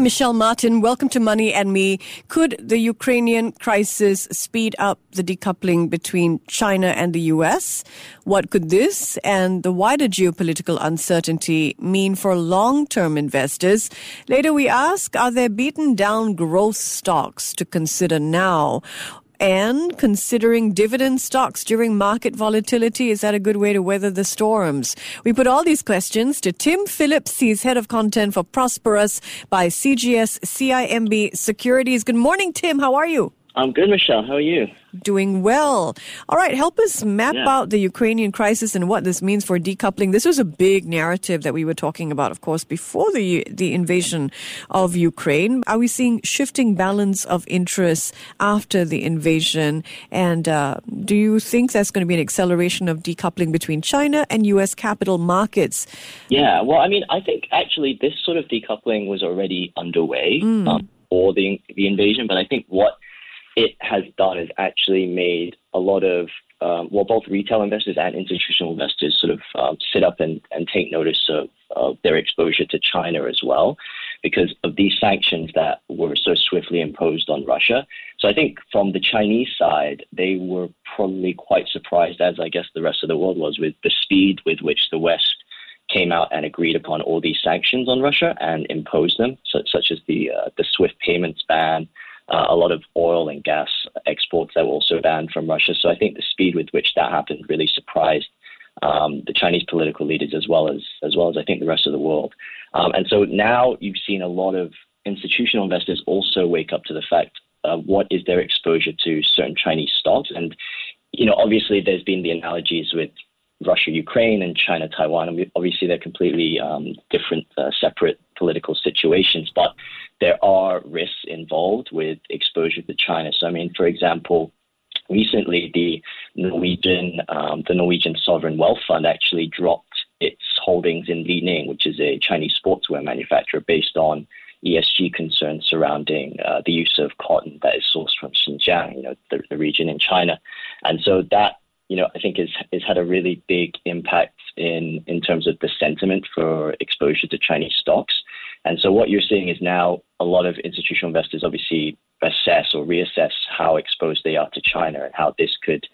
Michelle Martin. Welcome to Money and Me. Could the Ukrainian crisis speed up the decoupling between China and the US? What could this and the wider geopolitical uncertainty mean for long term investors? Later, we ask Are there beaten down growth stocks to consider now? And considering dividend stocks during market volatility, is that a good way to weather the storms? We put all these questions to Tim Phillips. He's head of content for Prosperus by CGS CIMB Securities. Good morning, Tim. How are you? I'm good, Michelle. How are you? Doing well. All right, help us map yeah. out the Ukrainian crisis and what this means for decoupling. This was a big narrative that we were talking about, of course, before the the invasion of Ukraine. Are we seeing shifting balance of interests after the invasion? And uh, do you think that's going to be an acceleration of decoupling between China and U.S. capital markets? Yeah, well, I mean, I think actually this sort of decoupling was already underway mm. um, for the the invasion, but I think what it has done is actually made a lot of um, well, both retail investors and institutional investors sort of um, sit up and, and take notice of, of their exposure to China as well, because of these sanctions that were so swiftly imposed on Russia. So I think from the Chinese side, they were probably quite surprised, as I guess the rest of the world was, with the speed with which the West came out and agreed upon all these sanctions on Russia and imposed them, such as the uh, the SWIFT payments ban uh, a lot of oil and gas exports that were also banned from Russia. So I think the speed with which that happened really surprised um, the Chinese political leaders as well as as well as I think the rest of the world. Um, and so now you've seen a lot of institutional investors also wake up to the fact uh, what is their exposure to certain Chinese stocks. And you know, obviously, there's been the analogies with Russia, Ukraine, and China, Taiwan. Obviously, they're completely um, different, uh, separate political situations. But there are risks involved with exposure to China. So, I mean, for example, recently the Norwegian um, the Norwegian sovereign wealth fund actually dropped its holdings in Li Ning, which is a Chinese sportswear manufacturer, based on ESG concerns surrounding uh, the use of cotton that is sourced from Xinjiang, you know, the, the region in China, and so that you know, I think has has had a really big impact in in terms of the sentiment for exposure to Chinese stocks. And so what you're seeing is now a lot of institutional investors obviously assess or reassess how exposed they are to China and how this could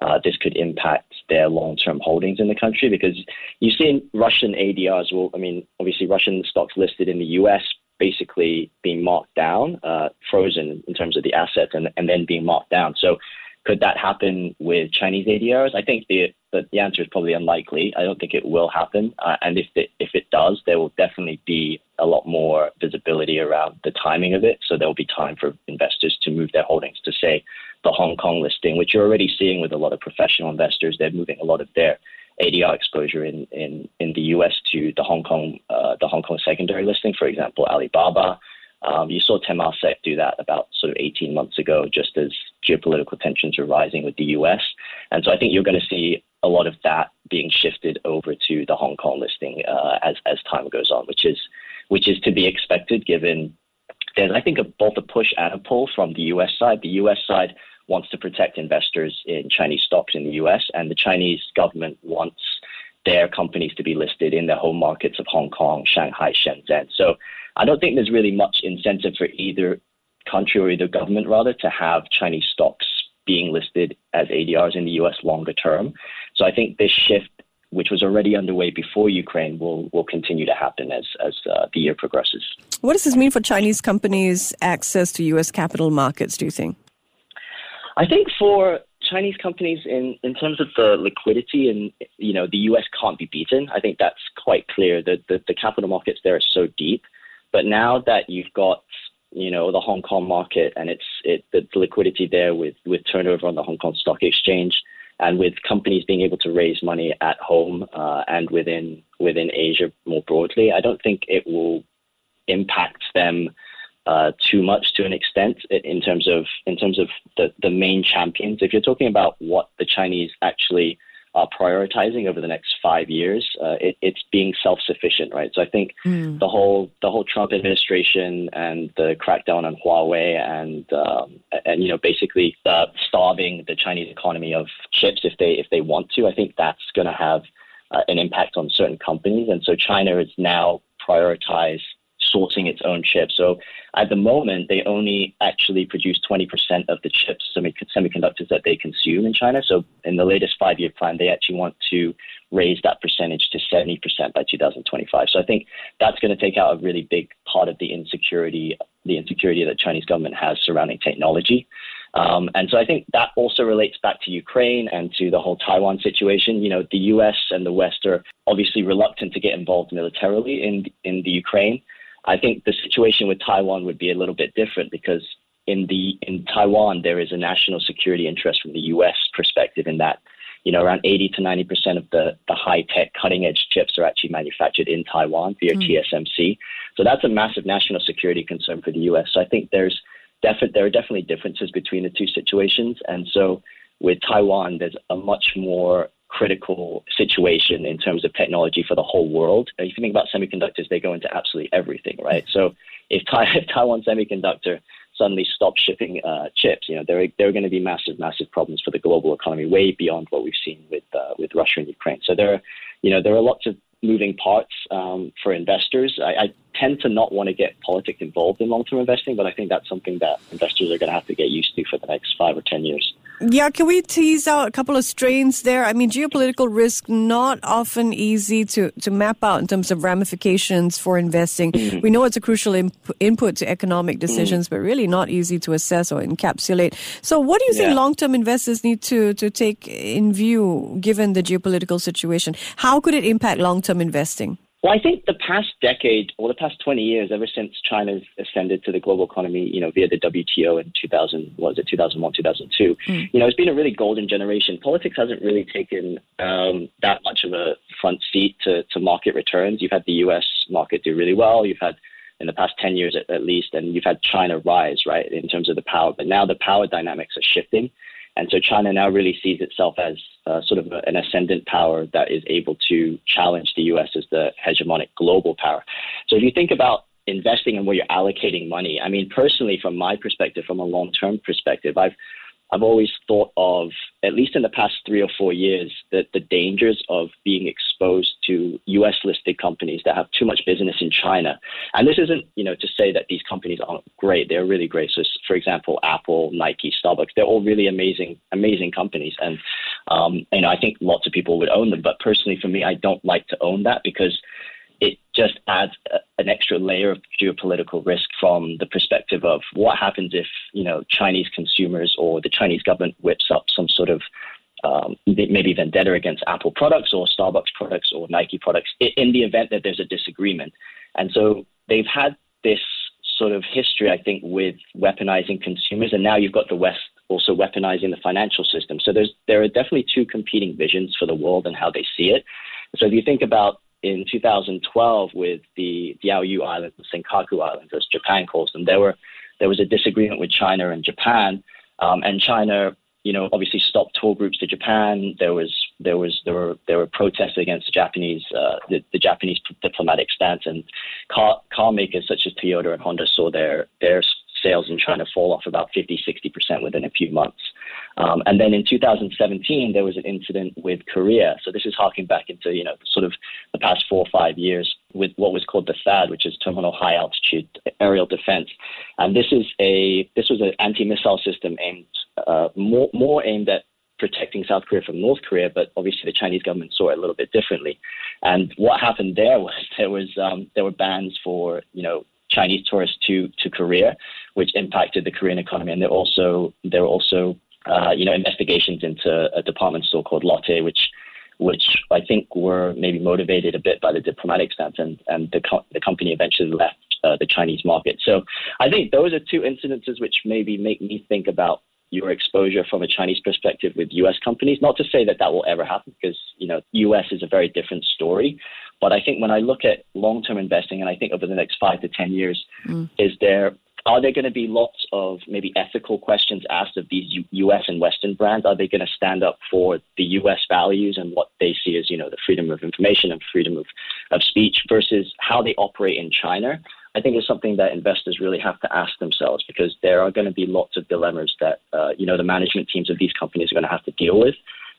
uh, this could impact their long-term holdings in the country because you've seen Russian ADRs. Well, I mean, obviously Russian stocks listed in the U.S. basically being marked down, uh, frozen in terms of the assets, and, and then being marked down. So could that happen with Chinese ADRs? I think the the, the answer is probably unlikely. I don't think it will happen. Uh, and if it, if it does, there will definitely be a lot more visibility around the timing of it. So there will be time for investors to move their holdings to say the Hong Kong listing, which you're already seeing with a lot of professional investors. They're moving a lot of their ADR exposure in, in, in the US to the Hong Kong uh, the Hong Kong secondary listing, for example, Alibaba. Um, you saw Temasek do that about sort of 18 months ago, just as geopolitical tensions are rising with the US. And so I think you're going to see a lot of that being shifted over to the Hong Kong listing uh, as, as time goes on, which is, which is to be expected given there's, I think, a, both a push and a pull from the US side. The US side wants to protect investors in Chinese stocks in the US, and the Chinese government wants their companies to be listed in their home markets of Hong Kong, Shanghai, Shenzhen. So I don't think there's really much incentive for either country or either government rather to have Chinese stocks being listed as ADRs in the US longer term. So I think this shift, which was already underway before Ukraine, will will continue to happen as as uh, the year progresses. What does this mean for Chinese companies' access to US capital markets? Do you think? I think for Chinese companies in, in terms of the liquidity and you know the US can't be beaten. I think that's quite clear that the, the capital markets there are so deep but now that you've got you know the Hong Kong market and it's it the liquidity there with with turnover on the Hong Kong Stock Exchange and with companies being able to raise money at home uh, and within within Asia more broadly, I don't think it will impact them uh, too much to an extent in terms of in terms of the, the main champions. If you're talking about what the Chinese actually are prioritizing over the next five years, uh, it, it's being self-sufficient, right? So I think mm. the whole the whole Trump administration and the crackdown on Huawei and um, and you know basically uh, starving the Chinese economy of chips if they if they want to, I think that's going to have uh, an impact on certain companies, and so China is now prioritized sourcing its own chips. So at the moment, they only actually produce 20% of the chips, semiconductors that they consume in China. So in the latest five year plan, they actually want to raise that percentage to 70% by 2025. So I think that's going to take out a really big part of the insecurity, the insecurity that Chinese government has surrounding technology. Um, and so I think that also relates back to Ukraine and to the whole Taiwan situation. You know, the U.S. and the West are obviously reluctant to get involved militarily in in the Ukraine. I think the situation with Taiwan would be a little bit different because in the in Taiwan there is a national security interest from the U.S. perspective in that you know around 80 to 90 percent of the the high tech cutting edge chips are actually manufactured in Taiwan via mm. TSMC. So that's a massive national security concern for the U.S. So I think there's defi- there are definitely differences between the two situations, and so with Taiwan there's a much more critical situation in terms of technology for the whole world. If you think about semiconductors, they go into absolutely everything, right? So if, if Taiwan Semiconductor suddenly stops shipping uh, chips, you know, there are, there are going to be massive, massive problems for the global economy, way beyond what we've seen with uh, with Russia and Ukraine. So there, are, you know, there are lots of moving parts um, for investors. I, I, tend to not want to get politics involved in long-term investing, but I think that's something that investors are going to have to get used to for the next five or ten years. Yeah, can we tease out a couple of strains there? I mean, geopolitical risk not often easy to, to map out in terms of ramifications for investing. Mm-hmm. We know it's a crucial imp- input to economic decisions, mm-hmm. but really not easy to assess or encapsulate. So, what do you think yeah. long-term investors need to to take in view given the geopolitical situation? How could it impact long-term investing? Well, I think the past decade or the past 20 years, ever since China's ascended to the global economy, you know, via the WTO in 2000, was it 2001, 2002, mm. you know, it's been a really golden generation. Politics hasn't really taken um, that much of a front seat to, to market returns. You've had the U.S. market do really well. You've had in the past 10 years at, at least, and you've had China rise, right, in terms of the power. But now the power dynamics are shifting. And so China now really sees itself as uh, sort of an ascendant power that is able to challenge the U.S. as the hegemonic global power. So if you think about investing and where you're allocating money, I mean, personally, from my perspective, from a long term perspective, I've I've always thought of, at least in the past three or four years, that the dangers of being exposed to US listed companies that have too much business in China. And this isn't, you know, to say that these companies aren't great. They're really great. So, for example, Apple, Nike, Starbucks, they're all really amazing, amazing companies. And, um, you know, I think lots of people would own them. But personally, for me, I don't like to own that because it just adds a, an extra layer of geopolitical risk from the perspective of what happens if you know Chinese consumers or the Chinese government whips up some sort of um, maybe vendetta against Apple products or Starbucks products or Nike products in the event that there's a disagreement. And so they've had this sort of history, I think, with weaponizing consumers, and now you've got the West also weaponizing the financial system. So there's there are definitely two competing visions for the world and how they see it. So if you think about in 2012 with the Diaoyu Islands, the Senkaku Islands, as Japan calls them. There were there was a disagreement with China and Japan, um, and China, you know, obviously stopped tour groups to Japan. There was there was there were there were protests against the Japanese uh, the, the, Japanese diplomatic stance, and car car makers such as Toyota and Honda saw their their sales in China fall off about 50, 60% within a few months. Um, and then in 2017, there was an incident with Korea. So this is harking back into, you know, sort of the past four or five years with what was called the THAAD, which is Terminal High Altitude Aerial Defense. And this is a, this was an anti-missile system aimed, uh, more, more aimed at protecting South Korea from North Korea, but obviously the Chinese government saw it a little bit differently. And what happened there was there was um, there were bans for you know Chinese tourists to to Korea, which impacted the Korean economy. And there also there were also uh, you know investigations into a department store called Lotte, which which I think were maybe motivated a bit by the diplomatic stance, and and the co- the company eventually left uh, the Chinese market. So I think those are two incidences which maybe make me think about your exposure from a Chinese perspective with U.S. companies. Not to say that that will ever happen, because you know U.S. is a very different story. But I think when I look at long-term investing, and I think over the next five to ten years, mm. is there are there going to be lots of maybe ethical questions asked of these U- U.S. and Western brands? Are they going to stand up for the U.S. values and what they see as, you know, the freedom of information and freedom of, of speech versus how they operate in China? I think is something that investors really have to ask themselves because there are going to be lots of dilemmas that, uh, you know, the management teams of these companies are going to have to deal with.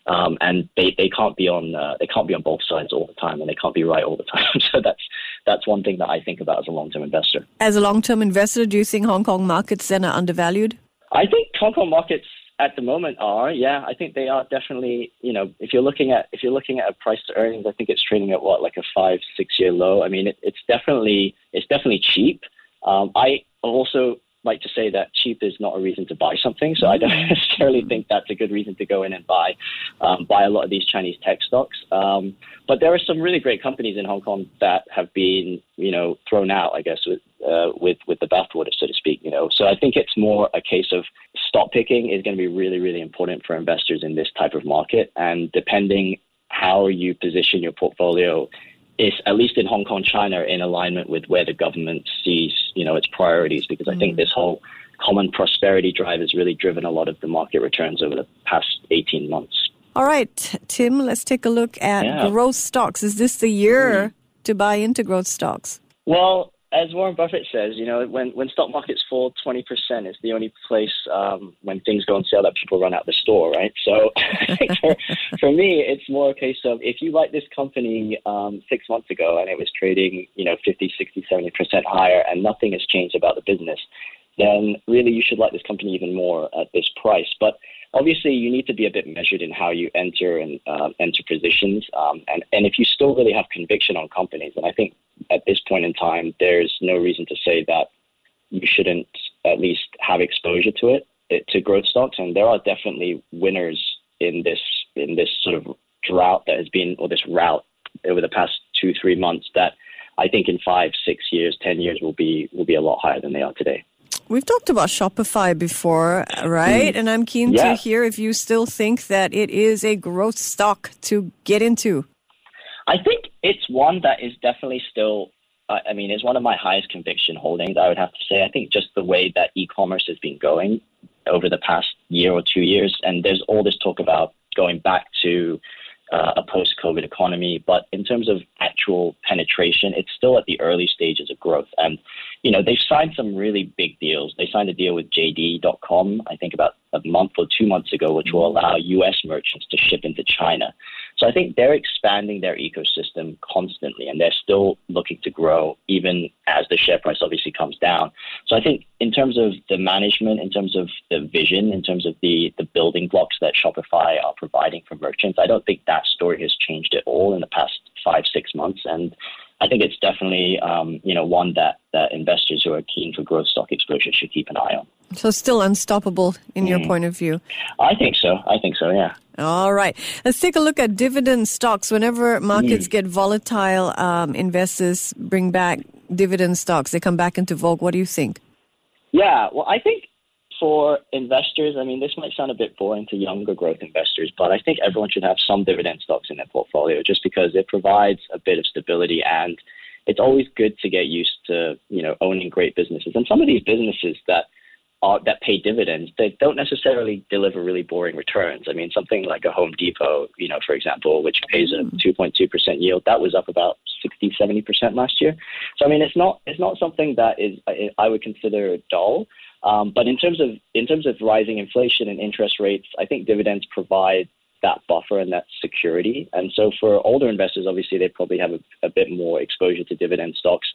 Um, and they, they can't be on uh, they can't be on both sides all the time, and they can't be right all the time. so that's that's one thing that I think about as a long term investor. As a long term investor, do you think Hong Kong markets then are undervalued? I think Hong Kong markets at the moment are yeah I think they are definitely you know if you're looking at if you're looking at a price to earnings I think it's trading at what like a five six year low. I mean it, it's definitely it's definitely cheap. Um, I also like to say that cheap is not a reason to buy something. So I don't mm. necessarily think that's a good reason to go in and buy um, buy a lot of these Chinese tech stocks. Um, but there are some really great companies in Hong Kong that have been, you know, thrown out, I guess, with uh, with with the bathwater, so to speak. You know, so I think it's more a case of stock picking is going to be really, really important for investors in this type of market, and depending how you position your portfolio is at least in Hong Kong, China, in alignment with where the government sees, you know, its priorities. Because I think mm. this whole common prosperity drive has really driven a lot of the market returns over the past 18 months. All right, Tim, let's take a look at yeah. growth stocks. Is this the year mm. to buy into growth stocks? Well, as Warren Buffett says, you know, when, when stock markets fall 20%, it's the only place um, when things go on sale that people run out the store, right? So for, for me, it's more a case of if you like this company um, six months ago and it was trading, you know, 50, 60, 70% higher and nothing has changed about the business, then really you should like this company even more at this price. But obviously you need to be a bit measured in how you enter and uh, enter positions. Um, and, and if you still really have conviction on companies, and I think at this point in time, there's no reason to say that you shouldn't at least have exposure to it, it to growth stocks. And there are definitely winners in this in this sort of drought that has been or this route over the past two three months that I think in five six years ten years will be will be a lot higher than they are today. We've talked about Shopify before, right? Mm. And I'm keen yeah. to hear if you still think that it is a growth stock to get into. One that is definitely still, I mean, it's one of my highest conviction holdings, I would have to say. I think just the way that e commerce has been going over the past year or two years, and there's all this talk about going back to uh, a post COVID economy. But in terms of actual penetration, it's still at the early stages of growth. And, you know, they've signed some really big deals. They signed a deal with JD.com, I think about a month or two months ago, which will allow US merchants to ship into China. So I think they're expanding their ecosystem constantly and they're still looking to grow even as the share price obviously comes down. So I think in terms of the management, in terms of the vision, in terms of the, the building blocks that Shopify are providing for merchants, I don't think that story has changed at all in the past five, six months. And I think it's definitely um, you know one that, that investors who are keen for growth stock exposure should keep an eye on. So still unstoppable in mm. your point of view. I think so. I think so. Yeah. All right. Let's take a look at dividend stocks. Whenever markets mm. get volatile, um, investors bring back dividend stocks. They come back into vogue. What do you think? Yeah. Well, I think for investors, I mean, this might sound a bit boring to younger growth investors, but I think everyone should have some dividend stocks in their portfolio just because it provides a bit of stability and it's always good to get used to, you know, owning great businesses. And some of these businesses that are, that pay dividends, they don't necessarily deliver really boring returns. I mean, something like a Home Depot, you know, for example, which pays a 2.2% mm. yield, that was up about 60, 70% last year. So, I mean, it's not, it's not something that is, I would consider dull. Um, but in terms of in terms of rising inflation and interest rates, I think dividends provide that buffer and that security. And so for older investors, obviously they probably have a, a, bit more exposure to dividend stocks.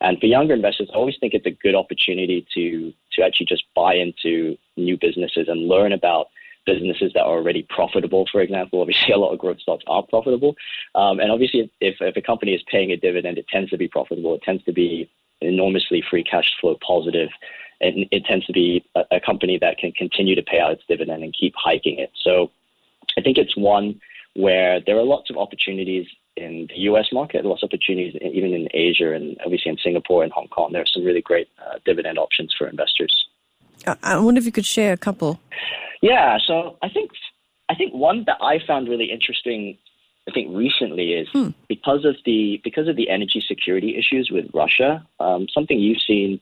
And for younger investors, I always think it's a good opportunity to to actually just buy into new businesses and learn about businesses that are already profitable. For example, obviously a lot of growth stocks are profitable. Um, and obviously, if, if a company is paying a dividend, it tends to be profitable. It tends to be enormously free cash flow positive it, it tends to be a, a company that can continue to pay out its dividend and keep hiking it. So I think it's one where there are lots of opportunities in the U.S. market, lots of opportunities even in Asia and obviously in Singapore and Hong Kong. There are some really great uh, dividend options for investors. I wonder if you could share a couple. Yeah, so I think I think one that I found really interesting, I think recently is hmm. because of the because of the energy security issues with Russia. Um, something you've seen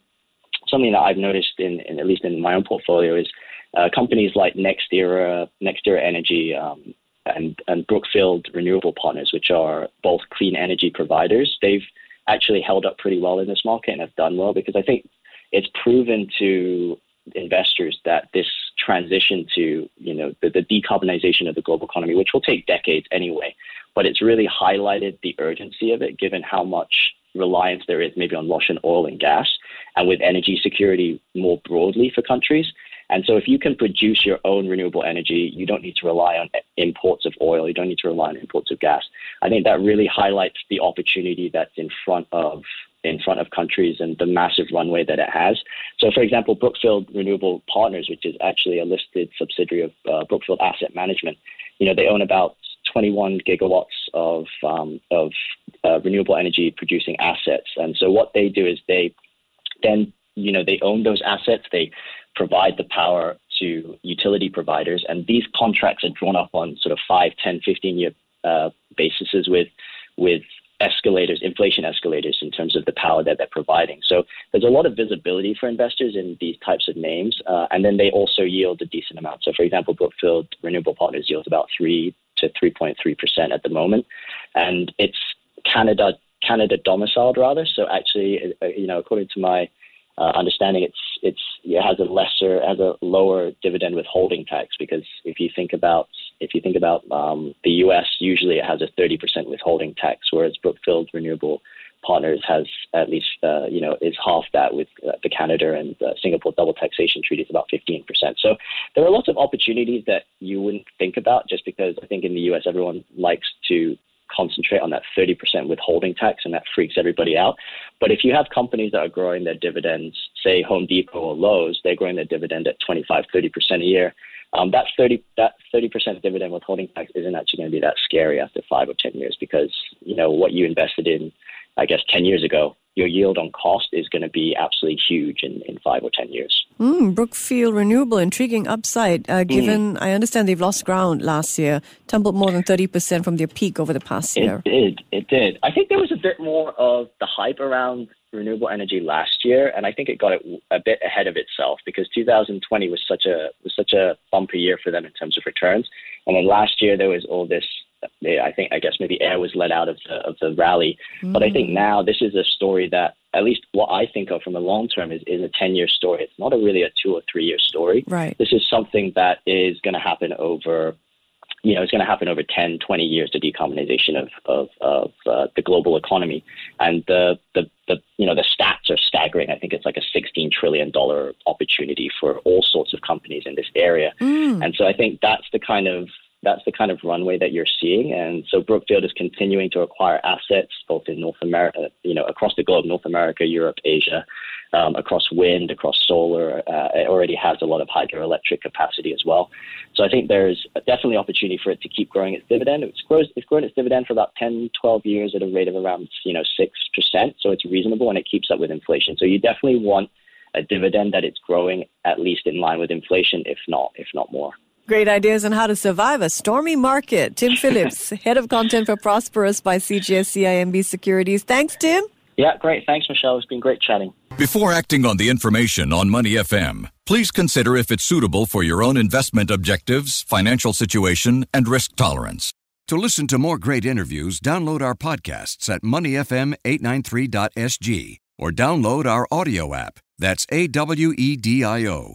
something that I've noticed in, in at least in my own portfolio is uh, companies like NextEra, NextEra Energy, um, and, and Brookfield Renewable Partners, which are both clean energy providers. They've actually held up pretty well in this market and have done well because I think it's proven to investors that this transition to you know the, the, decarbonization of the global economy, which will take decades anyway, but it's really highlighted the urgency of it, given how much reliance there is maybe on Russian oil and gas, and with energy security more broadly for countries. And so, if you can produce your own renewable energy, you don't need to rely on imports of oil. You don't need to rely on imports of gas. I think that really highlights the opportunity that's in front of in front of countries and the massive runway that it has. So, for example, Brookfield Renewable Partners, which is actually a listed subsidiary of uh, Brookfield Asset Management, you know, they own about 21 gigawatts of um, of uh, renewable energy producing assets. And so, what they do is they then you know they own those assets. They provide the power to utility providers, and these contracts are drawn up on sort of 5, 10, 15 year uh, bases with with escalators, inflation escalators in terms of the power that they're providing. So there's a lot of visibility for investors in these types of names, uh, and then they also yield a decent amount. So, for example, Brookfield Renewable Partners yields about three to 3.3 percent at the moment, and it's Canada Canada domiciled rather. So actually, uh, you know, according to my uh, understanding, it's it's it has a lesser has a lower dividend withholding tax because if you think about if you think about um, the U.S., usually it has a 30% withholding tax, whereas Brookfield Renewable Partners has at least uh, you know is half that with uh, the Canada and uh, Singapore double taxation treaty is about 15%. So there are lots of opportunities that you wouldn't think about just because I think in the U.S. everyone likes to concentrate on that 30% withholding tax, and that freaks everybody out. But if you have companies that are growing their dividends, say Home Depot or Lowe's, they're growing their dividend at 25, 30% a year. Um, that 30 that 30% dividend withholding tax isn't actually going to be that scary after five or 10 years because you know what you invested in, I guess 10 years ago your yield on cost is going to be absolutely huge in, in five or 10 years. Mm, Brookfield Renewable, intriguing upside, uh, given mm. I understand they've lost ground last year, tumbled more than 30% from their peak over the past year. It did. It did. I think there was a bit more of the hype around renewable energy last year, and I think it got it a bit ahead of itself because 2020 was such a was such a bumper year for them in terms of returns. And then last year there was all this I think I guess maybe air was let out of the of the rally. Mm. But I think mm. now this is a story that at least what I think of from a long term is, is a ten year story. It's not a really a two or three year story. Right. This is something that is going to happen over you know, it's going to happen over 10, 20 years, the decarbonization of, of, of uh, the global economy. And the, the, the, you know, the stats are staggering. I think it's like a $16 trillion opportunity for all sorts of companies in this area. Mm. And so I think that's the kind of that's the kind of runway that you're seeing. And so Brookfield is continuing to acquire assets both in North America, you know, across the globe, North America, Europe, Asia, um, across wind, across solar. Uh, it already has a lot of hydroelectric capacity as well. So I think there's definitely opportunity for it to keep growing its dividend. It's grown, it's grown its dividend for about 10, 12 years at a rate of around, you know, 6%. So it's reasonable and it keeps up with inflation. So you definitely want a dividend that it's growing at least in line with inflation, if not, if not more. Great ideas on how to survive a stormy market. Tim Phillips, Head of Content for Prosperus by CGS CIMB Securities. Thanks, Tim. Yeah, great. Thanks, Michelle. It's been great chatting. Before acting on the information on Money FM, please consider if it's suitable for your own investment objectives, financial situation, and risk tolerance. To listen to more great interviews, download our podcasts at moneyfm893.sg or download our audio app. That's A W E D I O.